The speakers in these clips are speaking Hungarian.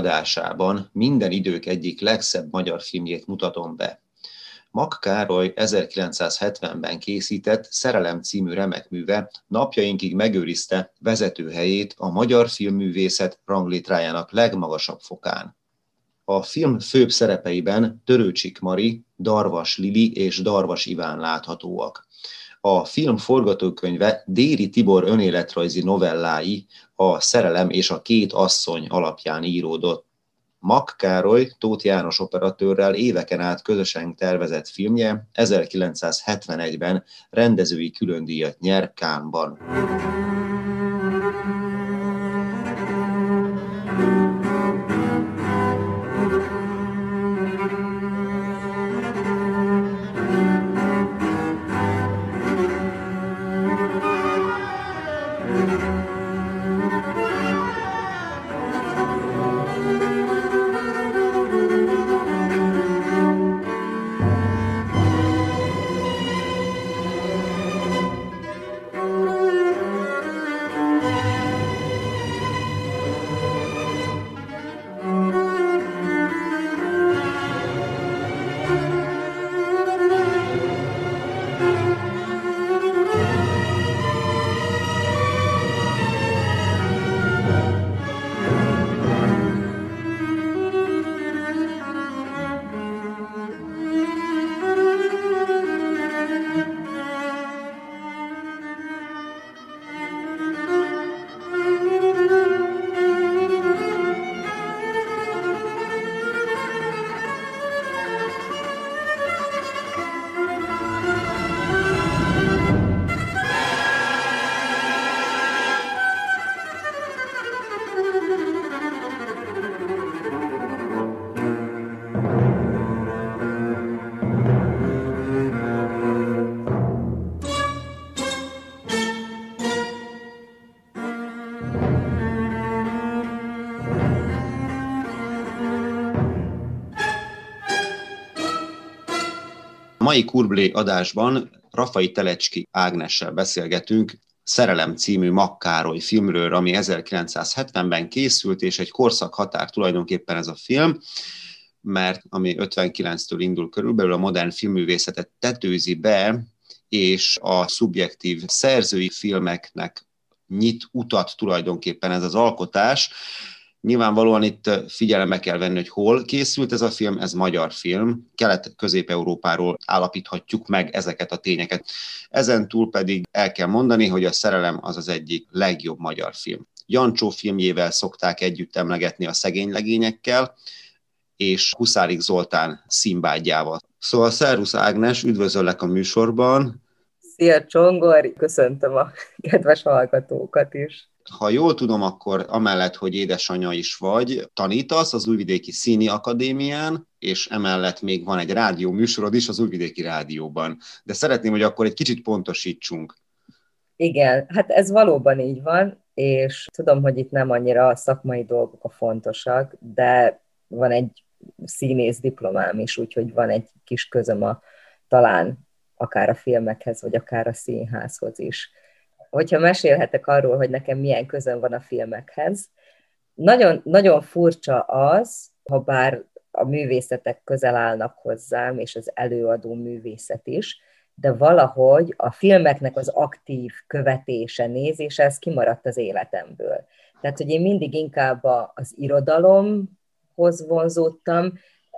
Adásában minden idők egyik legszebb magyar filmjét mutatom be. Mak Károly 1970-ben készített Szerelem című remekműve napjainkig megőrizte vezetőhelyét a magyar filmművészet ranglétrájának legmagasabb fokán. A film főbb szerepeiben Törőcsik Mari, Darvas Lili és Darvas Iván láthatóak. A film forgatókönyve Déri Tibor önéletrajzi novellái a Szerelem és a két asszony alapján íródott. Mak Károly Tóth János operatőrrel éveken át közösen tervezett filmje 1971-ben rendezői különdíjat nyer Kánban. Mai Kurblé adásban Rafai Telecski Ágnessel beszélgetünk Szerelem című Makkároly filmről, ami 1970-ben készült, és egy korszak határ tulajdonképpen ez a film, mert ami 59-től indul körülbelül a modern filmművészetet tetőzi be, és a szubjektív szerzői filmeknek nyit utat tulajdonképpen ez az alkotás. Nyilvánvalóan itt figyelembe kell venni, hogy hol készült ez a film, ez magyar film, Kelet-Közép-Európáról állapíthatjuk meg ezeket a tényeket. Ezen túl pedig el kell mondani, hogy a Szerelem az az egyik legjobb magyar film. Jancsó filmjével szokták együtt emlegetni a szegény legényekkel, és Huszárik Zoltán szimbádjával. Szóval Szervusz Ágnes, üdvözöllek a műsorban. Szia Csongor, köszöntöm a kedves hallgatókat is ha jól tudom, akkor amellett, hogy édesanyja is vagy, tanítasz az Újvidéki Színi Akadémián, és emellett még van egy rádió műsorod is az Újvidéki Rádióban. De szeretném, hogy akkor egy kicsit pontosítsunk. Igen, hát ez valóban így van, és tudom, hogy itt nem annyira a szakmai dolgok a fontosak, de van egy színész diplomám is, úgyhogy van egy kis közöm a talán akár a filmekhez, vagy akár a színházhoz is hogyha mesélhetek arról, hogy nekem milyen közön van a filmekhez. Nagyon, nagyon furcsa az, ha bár a művészetek közel állnak hozzám, és az előadó művészet is, de valahogy a filmeknek az aktív követése, nézése, ez kimaradt az életemből. Tehát, hogy én mindig inkább az irodalomhoz vonzódtam,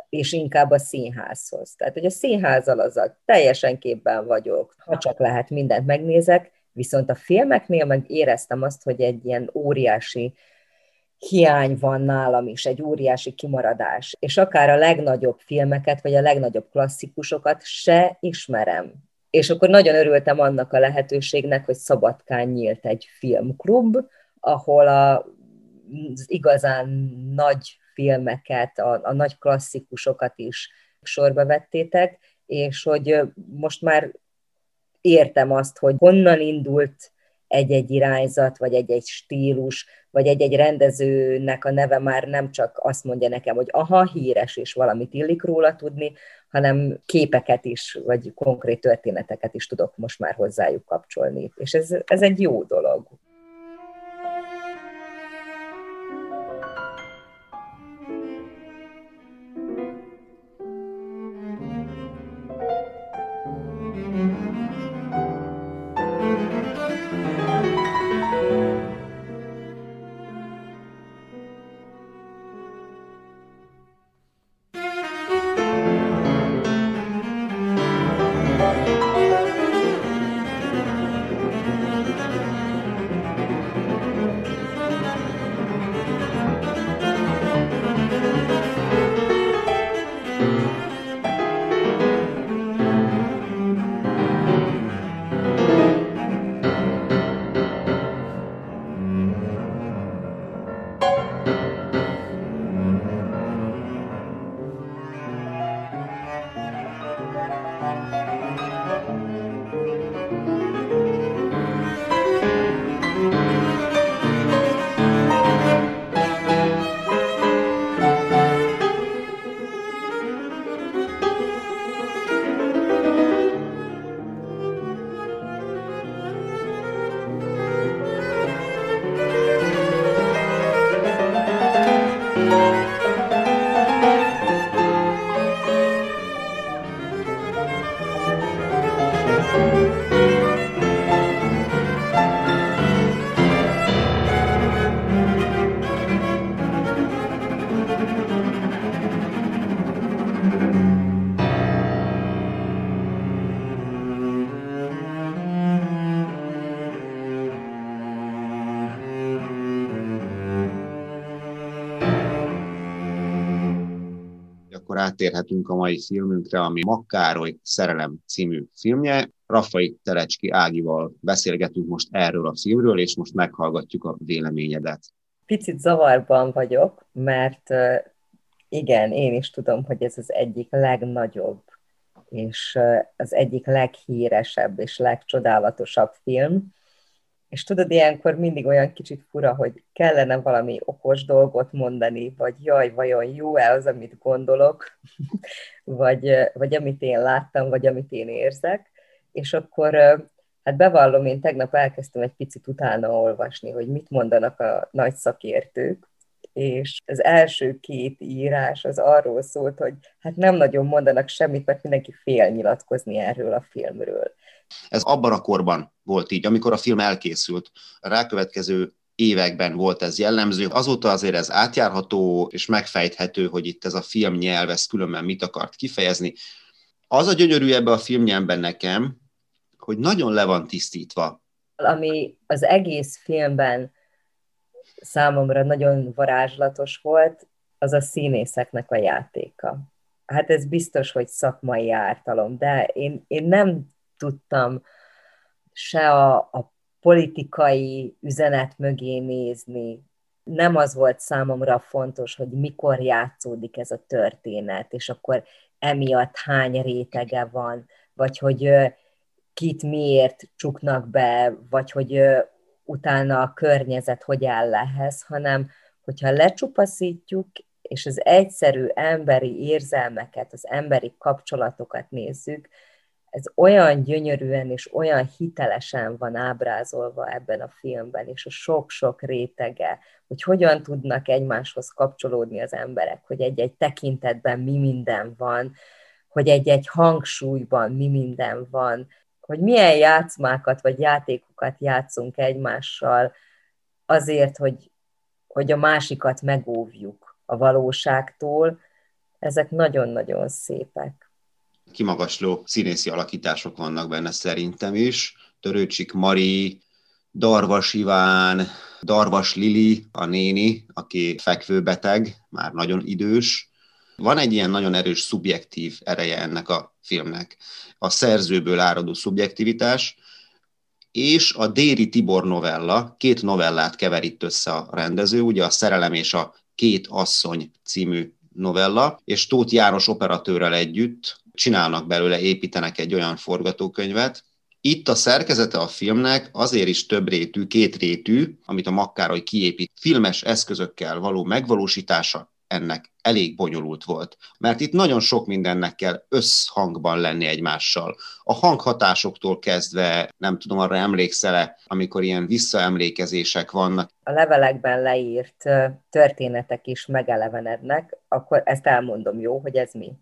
és inkább a színházhoz. Tehát, hogy a színházal az a teljesen képben vagyok, ha csak lehet mindent megnézek, Viszont a filmeknél meg éreztem azt, hogy egy ilyen óriási hiány van nálam is, egy óriási kimaradás. És akár a legnagyobb filmeket, vagy a legnagyobb klasszikusokat se ismerem. És akkor nagyon örültem annak a lehetőségnek, hogy Szabadkán nyílt egy filmklub, ahol a, az igazán nagy filmeket, a, a nagy klasszikusokat is sorba vettétek, és hogy most már értem azt, hogy honnan indult egy-egy irányzat, vagy egy-egy stílus, vagy egy-egy rendezőnek a neve már nem csak azt mondja nekem, hogy aha, híres, és valamit illik róla tudni, hanem képeket is, vagy konkrét történeteket is tudok most már hozzájuk kapcsolni. És ez, ez egy jó dolog. Áttérhetünk a mai filmünkre, ami Makkároly Szerelem című filmje. Rafai Telecski Ágival beszélgetünk most erről a filmről, és most meghallgatjuk a véleményedet. Picit zavarban vagyok, mert igen, én is tudom, hogy ez az egyik legnagyobb és az egyik leghíresebb és legcsodálatosabb film, és tudod, ilyenkor mindig olyan kicsit fura, hogy kellene valami okos dolgot mondani, vagy jaj, vajon jó-e az, amit gondolok, vagy, vagy amit én láttam, vagy amit én érzek. És akkor hát bevallom, én tegnap elkezdtem egy picit utána olvasni, hogy mit mondanak a nagy szakértők, és az első két írás az arról szólt, hogy hát nem nagyon mondanak semmit, mert mindenki fél nyilatkozni erről a filmről. Ez abban a korban volt így, amikor a film elkészült. A rákövetkező években volt ez jellemző. Azóta azért ez átjárható és megfejthető, hogy itt ez a film nyelv, ez különben mit akart kifejezni. Az a gyönyörű ebbe a filmnyelvben nekem, hogy nagyon le van tisztítva. Ami az egész filmben számomra nagyon varázslatos volt, az a színészeknek a játéka. Hát ez biztos, hogy szakmai ártalom, de én, én nem tudtam se a, a politikai üzenet mögé nézni. Nem az volt számomra fontos, hogy mikor játszódik ez a történet, és akkor emiatt hány rétege van, vagy hogy kit miért csuknak be, vagy hogy utána a környezet hogy áll ehhez, hanem hogyha lecsupaszítjuk, és az egyszerű emberi érzelmeket, az emberi kapcsolatokat nézzük, ez olyan gyönyörűen és olyan hitelesen van ábrázolva ebben a filmben, és a sok-sok rétege, hogy hogyan tudnak egymáshoz kapcsolódni az emberek, hogy egy-egy tekintetben mi minden van, hogy egy-egy hangsúlyban mi minden van, hogy milyen játszmákat vagy játékokat játszunk egymással azért, hogy, hogy a másikat megóvjuk a valóságtól, ezek nagyon-nagyon szépek kimagasló színészi alakítások vannak benne szerintem is. Törőcsik Mari, Darvas Iván, Darvas Lili, a néni, aki fekvőbeteg, már nagyon idős. Van egy ilyen nagyon erős szubjektív ereje ennek a filmnek. A szerzőből áradó szubjektivitás, és a Déri Tibor novella, két novellát kever itt össze a rendező, ugye a Szerelem és a Két asszony című novella, és Tóth János operatőrrel együtt csinálnak belőle, építenek egy olyan forgatókönyvet, itt a szerkezete a filmnek azért is több rétű, két rétű, amit a Makkároly kiépít. Filmes eszközökkel való megvalósítása ennek elég bonyolult volt. Mert itt nagyon sok mindennek kell összhangban lenni egymással. A hanghatásoktól kezdve, nem tudom, arra emlékszel amikor ilyen visszaemlékezések vannak. A levelekben leírt történetek is megelevenednek, akkor ezt elmondom, jó, hogy ez mi.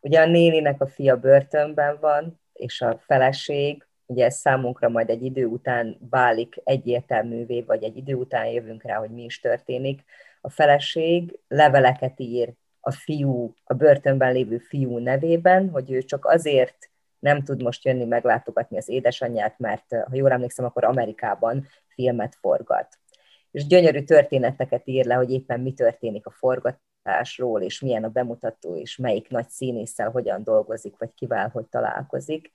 Ugye a néninek a fia börtönben van, és a feleség, ugye ez számunkra majd egy idő után válik egyértelművé, vagy egy idő után jövünk rá, hogy mi is történik. A feleség leveleket ír a fiú, a börtönben lévő fiú nevében, hogy ő csak azért nem tud most jönni meglátogatni az édesanyját, mert ha jól emlékszem, akkor Amerikában filmet forgat. És gyönyörű történeteket ír le, hogy éppen mi történik a forgatásról, és milyen a bemutató, és melyik nagy színésszel hogyan dolgozik, vagy kivel hogy találkozik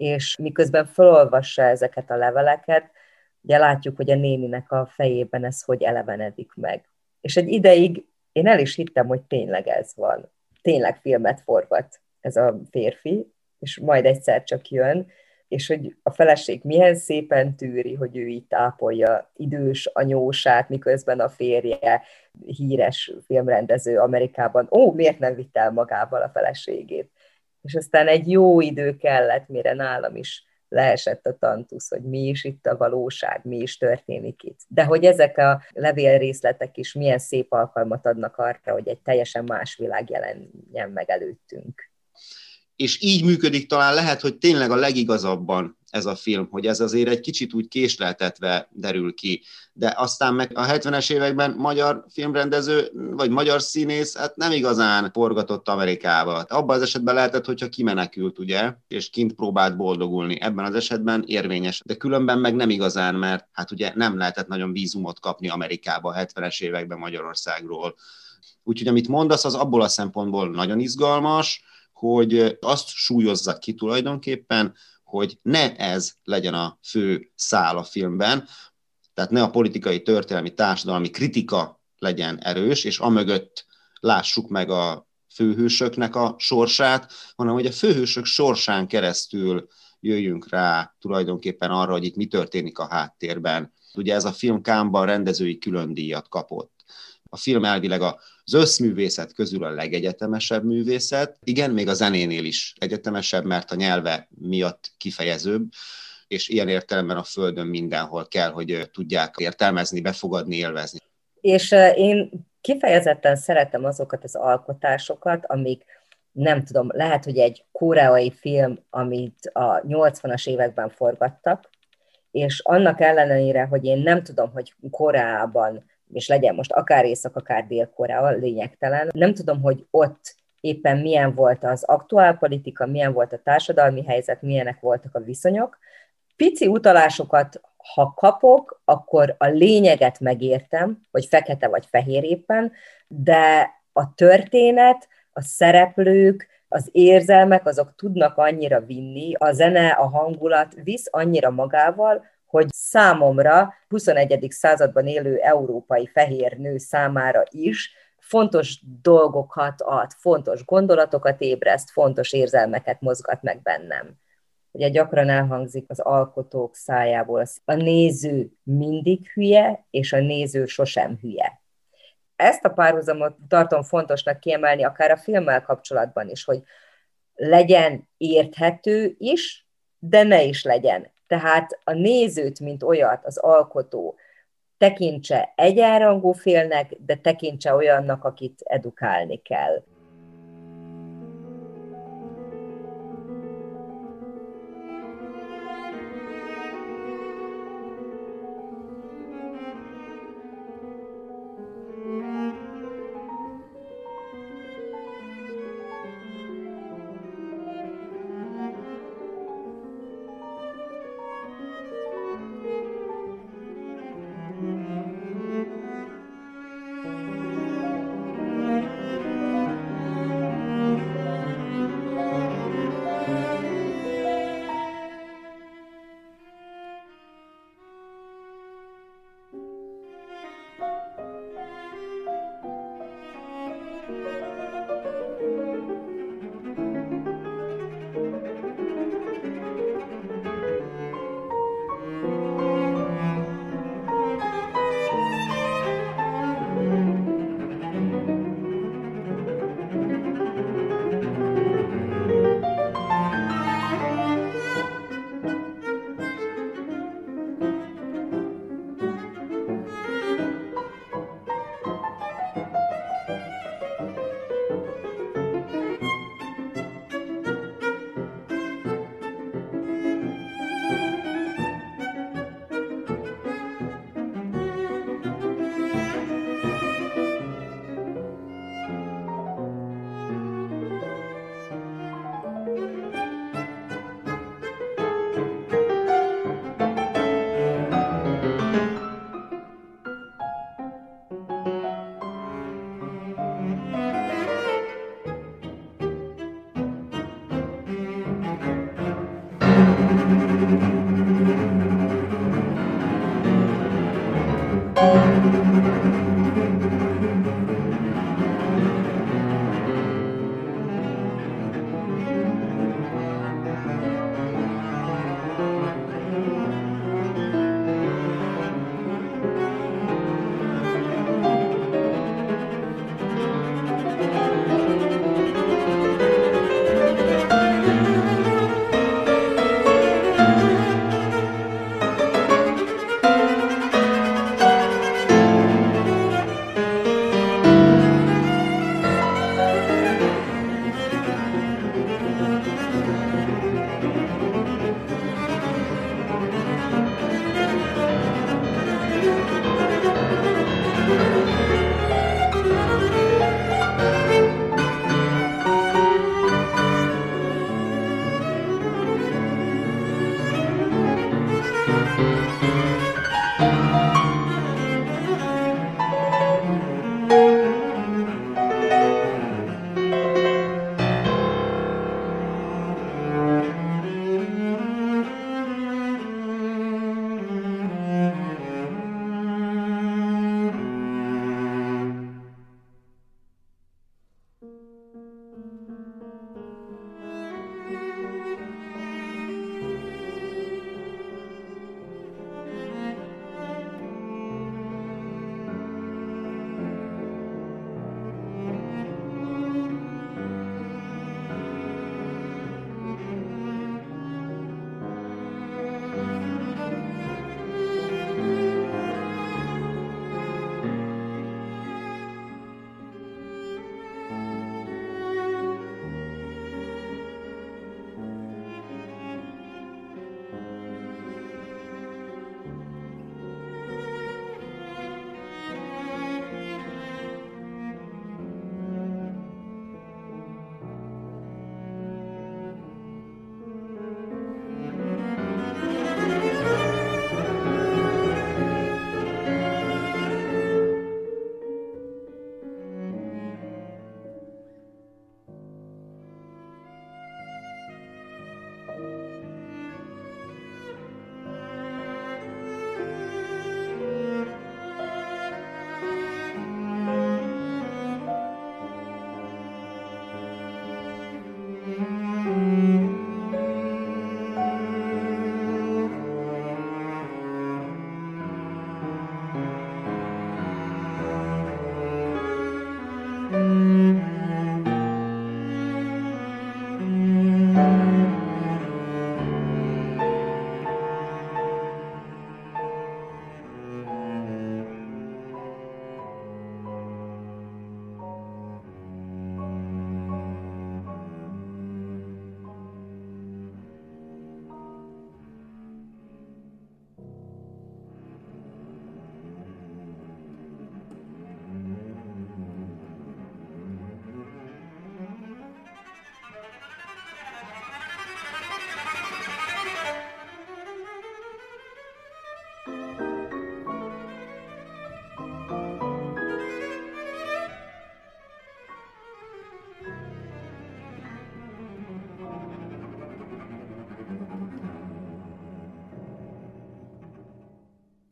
és miközben felolvassa ezeket a leveleket, ugye látjuk, hogy a néninek a fejében ez hogy elevenedik meg. És egy ideig én el is hittem, hogy tényleg ez van. Tényleg filmet forgat ez a férfi, és majd egyszer csak jön, és hogy a feleség milyen szépen tűri, hogy ő itt ápolja idős anyósát, miközben a férje híres filmrendező Amerikában, ó, miért nem vitt el magával a feleségét? és aztán egy jó idő kellett, mire nálam is leesett a tantusz, hogy mi is itt a valóság, mi is történik itt. De hogy ezek a levélrészletek is milyen szép alkalmat adnak arra, hogy egy teljesen más világ jelenjen meg előttünk. És így működik talán lehet, hogy tényleg a legigazabban ez a film, hogy ez azért egy kicsit úgy késleltetve derül ki. De aztán meg a 70-es években magyar filmrendező, vagy magyar színész, hát nem igazán forgatott Amerikába. Abban az esetben lehetett, hogyha kimenekült, ugye, és kint próbált boldogulni. Ebben az esetben érvényes. De különben meg nem igazán, mert hát ugye nem lehetett nagyon vízumot kapni Amerikába a 70-es években Magyarországról. Úgyhogy amit mondasz, az abból a szempontból nagyon izgalmas, hogy azt súlyozza ki tulajdonképpen, hogy ne ez legyen a fő szál a filmben, tehát ne a politikai, történelmi, társadalmi kritika legyen erős, és amögött lássuk meg a főhősöknek a sorsát, hanem hogy a főhősök sorsán keresztül jöjjünk rá tulajdonképpen arra, hogy itt mi történik a háttérben. Ugye ez a film Kámban rendezői külön díjat kapott. A film elvileg az összművészet közül a legegyetemesebb művészet. Igen, még a zenénél is egyetemesebb, mert a nyelve miatt kifejezőbb, és ilyen értelemben a Földön mindenhol kell, hogy tudják értelmezni, befogadni, élvezni. És én kifejezetten szeretem azokat az alkotásokat, amik nem tudom, lehet, hogy egy koreai film, amit a 80-as években forgattak, és annak ellenére, hogy én nem tudom, hogy Koreában és legyen most akár Észak, akár Dél-Korea, lényegtelen. Nem tudom, hogy ott éppen milyen volt az aktuál politika, milyen volt a társadalmi helyzet, milyenek voltak a viszonyok. Pici utalásokat, ha kapok, akkor a lényeget megértem, hogy fekete vagy fehér éppen, de a történet, a szereplők, az érzelmek, azok tudnak annyira vinni, a zene, a hangulat visz annyira magával, hogy számomra 21. században élő európai fehér nő számára is fontos dolgokat ad, fontos gondolatokat ébreszt, fontos érzelmeket mozgat meg bennem. Ugye gyakran elhangzik az alkotók szájából, a néző mindig hülye, és a néző sosem hülye. Ezt a párhuzamot tartom fontosnak kiemelni, akár a filmmel kapcsolatban is, hogy legyen érthető is, de ne is legyen tehát a nézőt, mint olyat, az alkotó tekintse egyenrangú félnek, de tekintse olyannak, akit edukálni kell.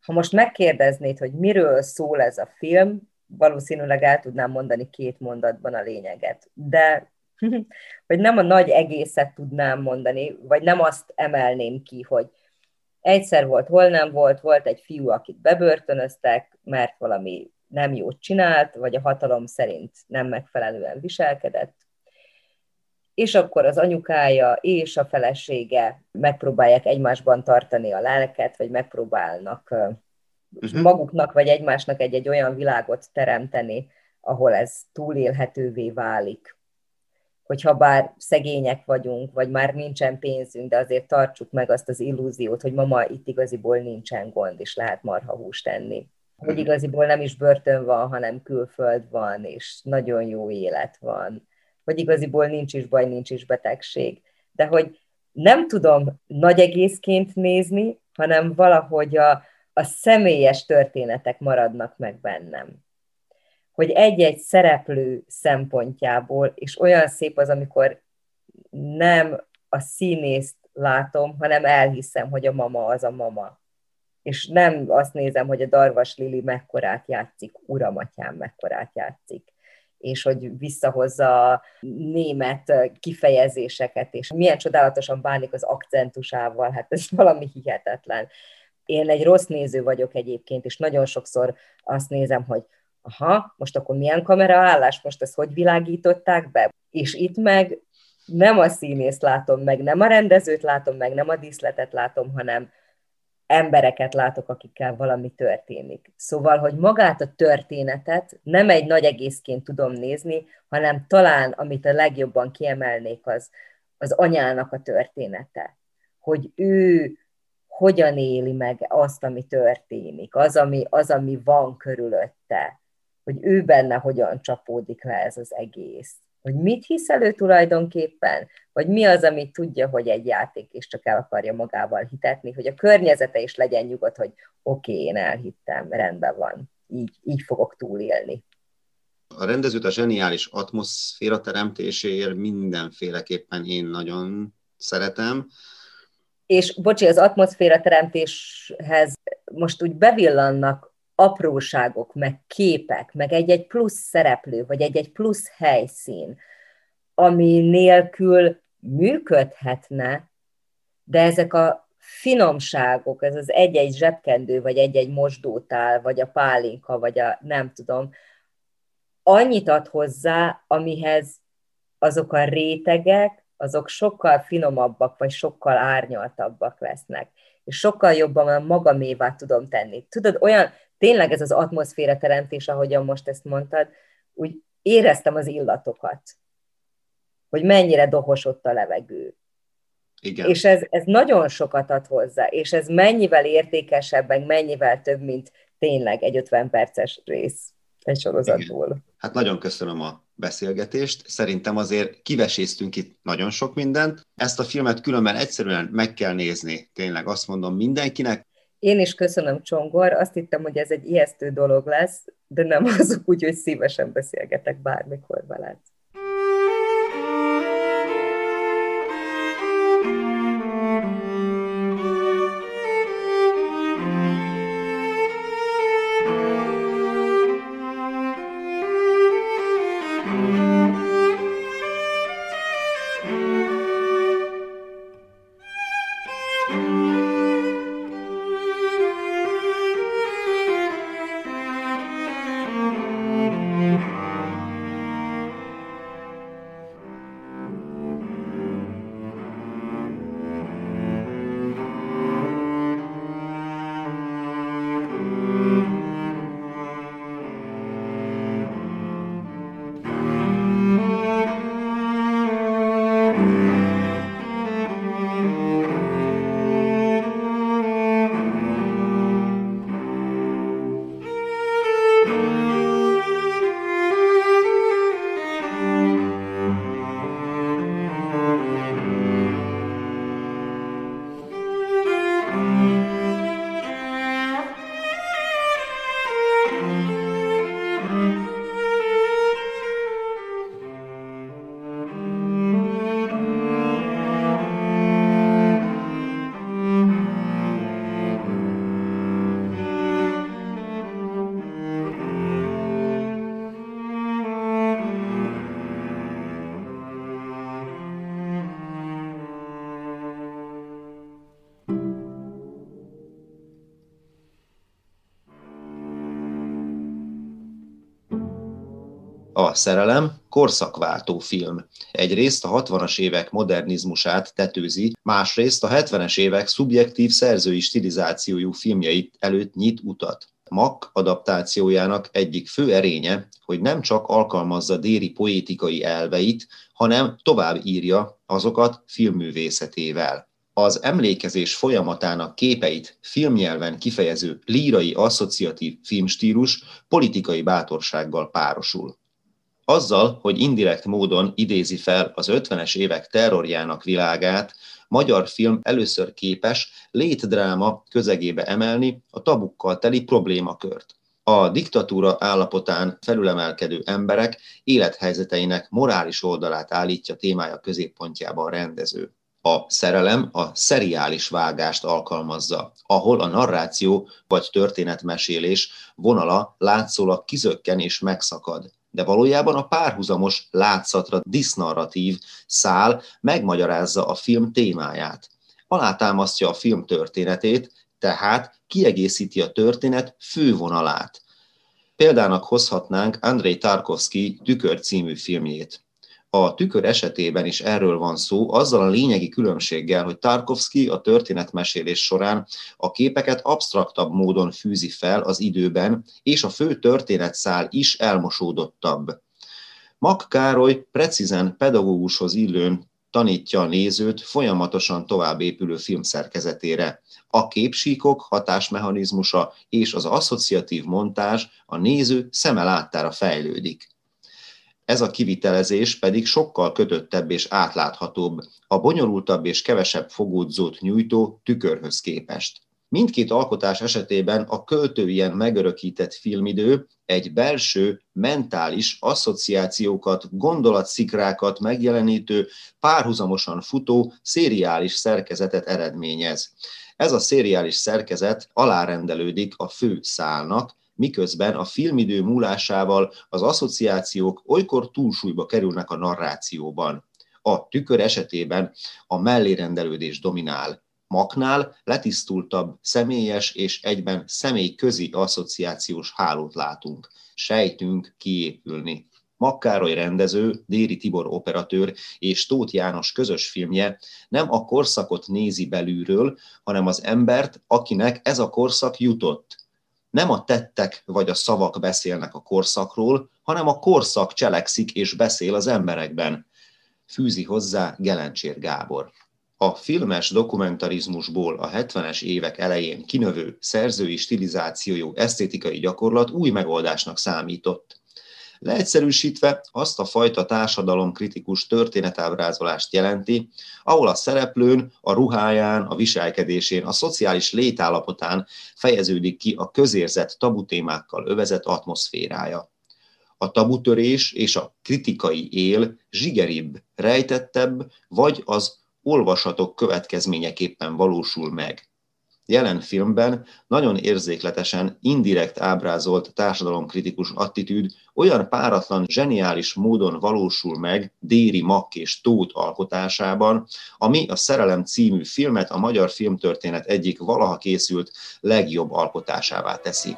Ha most megkérdeznéd, hogy miről szól ez a film, valószínűleg el tudnám mondani két mondatban a lényeget. De hogy nem a nagy egészet tudnám mondani, vagy nem azt emelném ki, hogy egyszer volt, hol nem volt, volt egy fiú, akit bebörtönöztek, mert valami nem jót csinált, vagy a hatalom szerint nem megfelelően viselkedett, és akkor az anyukája és a felesége megpróbálják egymásban tartani a lelket, vagy megpróbálnak uh-huh. maguknak vagy egymásnak egy-egy olyan világot teremteni, ahol ez túlélhetővé válik. Hogyha bár szegények vagyunk, vagy már nincsen pénzünk, de azért tartsuk meg azt az illúziót, hogy mama itt igaziból nincsen gond, és lehet marha húst tenni. Hogy mhm. igaziból nem is börtön van, hanem külföld van, és nagyon jó élet van hogy igaziból nincs is baj, nincs is betegség. De hogy nem tudom nagy egészként nézni, hanem valahogy a, a személyes történetek maradnak meg bennem. Hogy egy-egy szereplő szempontjából, és olyan szép az, amikor nem a színészt látom, hanem elhiszem, hogy a mama az a mama. és nem azt nézem, hogy a Darvas Lili mekkorát játszik, uramatyám mekkorát játszik, és hogy visszahozza a német kifejezéseket, és milyen csodálatosan bánik az akcentusával, hát ez valami hihetetlen. Én egy rossz néző vagyok egyébként, és nagyon sokszor azt nézem, hogy aha, most akkor milyen kameraállás, most ezt hogy világították be? És itt meg nem a színészt látom meg, nem a rendezőt látom meg, nem a díszletet látom, hanem embereket látok, akikkel valami történik. Szóval, hogy magát a történetet nem egy nagy egészként tudom nézni, hanem talán, amit a legjobban kiemelnék, az az anyának a története. Hogy ő hogyan éli meg azt, ami történik, az, ami, az, ami van körülötte, hogy ő benne hogyan csapódik le ez az egész hogy mit hisz elő tulajdonképpen, vagy mi az, amit tudja, hogy egy játék, és csak el akarja magával hitetni, hogy a környezete is legyen nyugodt, hogy oké, okay, én elhittem, rendben van, így, így fogok túlélni. A rendezőt a zseniális atmoszféra teremtéséért mindenféleképpen én nagyon szeretem. És bocsi, az atmoszféra teremtéshez most úgy bevillannak apróságok, meg képek, meg egy-egy plusz szereplő, vagy egy-egy plusz helyszín, ami nélkül működhetne, de ezek a finomságok, ez az egy-egy zsebkendő, vagy egy-egy mosdótál, vagy a pálinka, vagy a nem tudom, annyit ad hozzá, amihez azok a rétegek, azok sokkal finomabbak, vagy sokkal árnyaltabbak lesznek. És sokkal jobban magamévá tudom tenni. Tudod, olyan, tényleg ez az atmoszféra teremtés, ahogyan most ezt mondtad, úgy éreztem az illatokat, hogy mennyire dohosott a levegő. Igen. És ez, ez nagyon sokat ad hozzá, és ez mennyivel értékesebb, meg mennyivel több, mint tényleg egy 50 perces rész egy sorozatból. Igen. Hát nagyon köszönöm a beszélgetést. Szerintem azért kiveséztünk itt nagyon sok mindent. Ezt a filmet különben egyszerűen meg kell nézni. Tényleg azt mondom mindenkinek, én is köszönöm, Csongor. Azt hittem, hogy ez egy ijesztő dolog lesz, de nem azok úgy, hogy szívesen beszélgetek bármikor veled. A szerelem korszakváltó film. Egyrészt a 60-as évek modernizmusát tetőzi, másrészt a 70-es évek szubjektív szerzői stilizációjú filmjeit előtt nyit utat. Mack adaptációjának egyik fő erénye, hogy nem csak alkalmazza déri poétikai elveit, hanem tovább írja azokat filmművészetével. Az emlékezés folyamatának képeit filmnyelven kifejező lírai asszociatív filmstílus politikai bátorsággal párosul. Azzal, hogy indirekt módon idézi fel az 50-es évek terrorjának világát, magyar film először képes létdráma közegébe emelni a tabukkal teli problémakört. A diktatúra állapotán felülemelkedő emberek élethelyzeteinek morális oldalát állítja témája középpontjába a rendező. A szerelem a szeriális vágást alkalmazza, ahol a narráció vagy történetmesélés vonala látszólag kizökken és megszakad de valójában a párhuzamos látszatra disznarratív szál megmagyarázza a film témáját. Alátámasztja a film történetét, tehát kiegészíti a történet fővonalát. Példának hozhatnánk Andrei Tarkovsky Tükör című filmjét. A tükör esetében is erről van szó, azzal a lényegi különbséggel, hogy Tarkovsky a történetmesélés során a képeket absztraktabb módon fűzi fel az időben, és a fő történetszál is elmosódottabb. Mak Károly precízen pedagógushoz illőn tanítja a nézőt folyamatosan továbbépülő filmszerkezetére. A képsíkok hatásmechanizmusa és az asszociatív montázs a néző szeme láttára fejlődik. Ez a kivitelezés pedig sokkal kötöttebb és átláthatóbb, a bonyolultabb és kevesebb fogódzót nyújtó tükörhöz képest. Mindkét alkotás esetében a költőien megörökített filmidő egy belső, mentális asszociációkat, gondolatszikrákat megjelenítő, párhuzamosan futó, szériális szerkezetet eredményez. Ez a szériális szerkezet alárendelődik a fő szálnak, miközben a filmidő múlásával az asszociációk olykor túlsúlyba kerülnek a narrációban. A tükör esetében a mellérendelődés dominál. Maknál letisztultabb, személyes és egyben személyközi asszociációs hálót látunk. Sejtünk kiépülni. Makkároly rendező, Déri Tibor operatőr és Tóth János közös filmje nem a korszakot nézi belülről, hanem az embert, akinek ez a korszak jutott, nem a tettek vagy a szavak beszélnek a korszakról, hanem a korszak cselekszik és beszél az emberekben, fűzi hozzá Gelencsér Gábor. A filmes dokumentarizmusból a 70-es évek elején kinövő szerzői stilizációjú esztétikai gyakorlat új megoldásnak számított. Leegyszerűsítve azt a fajta társadalomkritikus történetábrázolást jelenti, ahol a szereplőn, a ruháján, a viselkedésén, a szociális létállapotán fejeződik ki a közérzet tabutémákkal övezett atmoszférája. A tabutörés és a kritikai él zsigeribb, rejtettebb, vagy az olvasatok következményeképpen valósul meg jelen filmben nagyon érzékletesen, indirekt ábrázolt társadalomkritikus attitűd olyan páratlan, zseniális módon valósul meg Déri Makk és Tóth alkotásában, ami a Szerelem című filmet a magyar filmtörténet egyik valaha készült legjobb alkotásává teszi.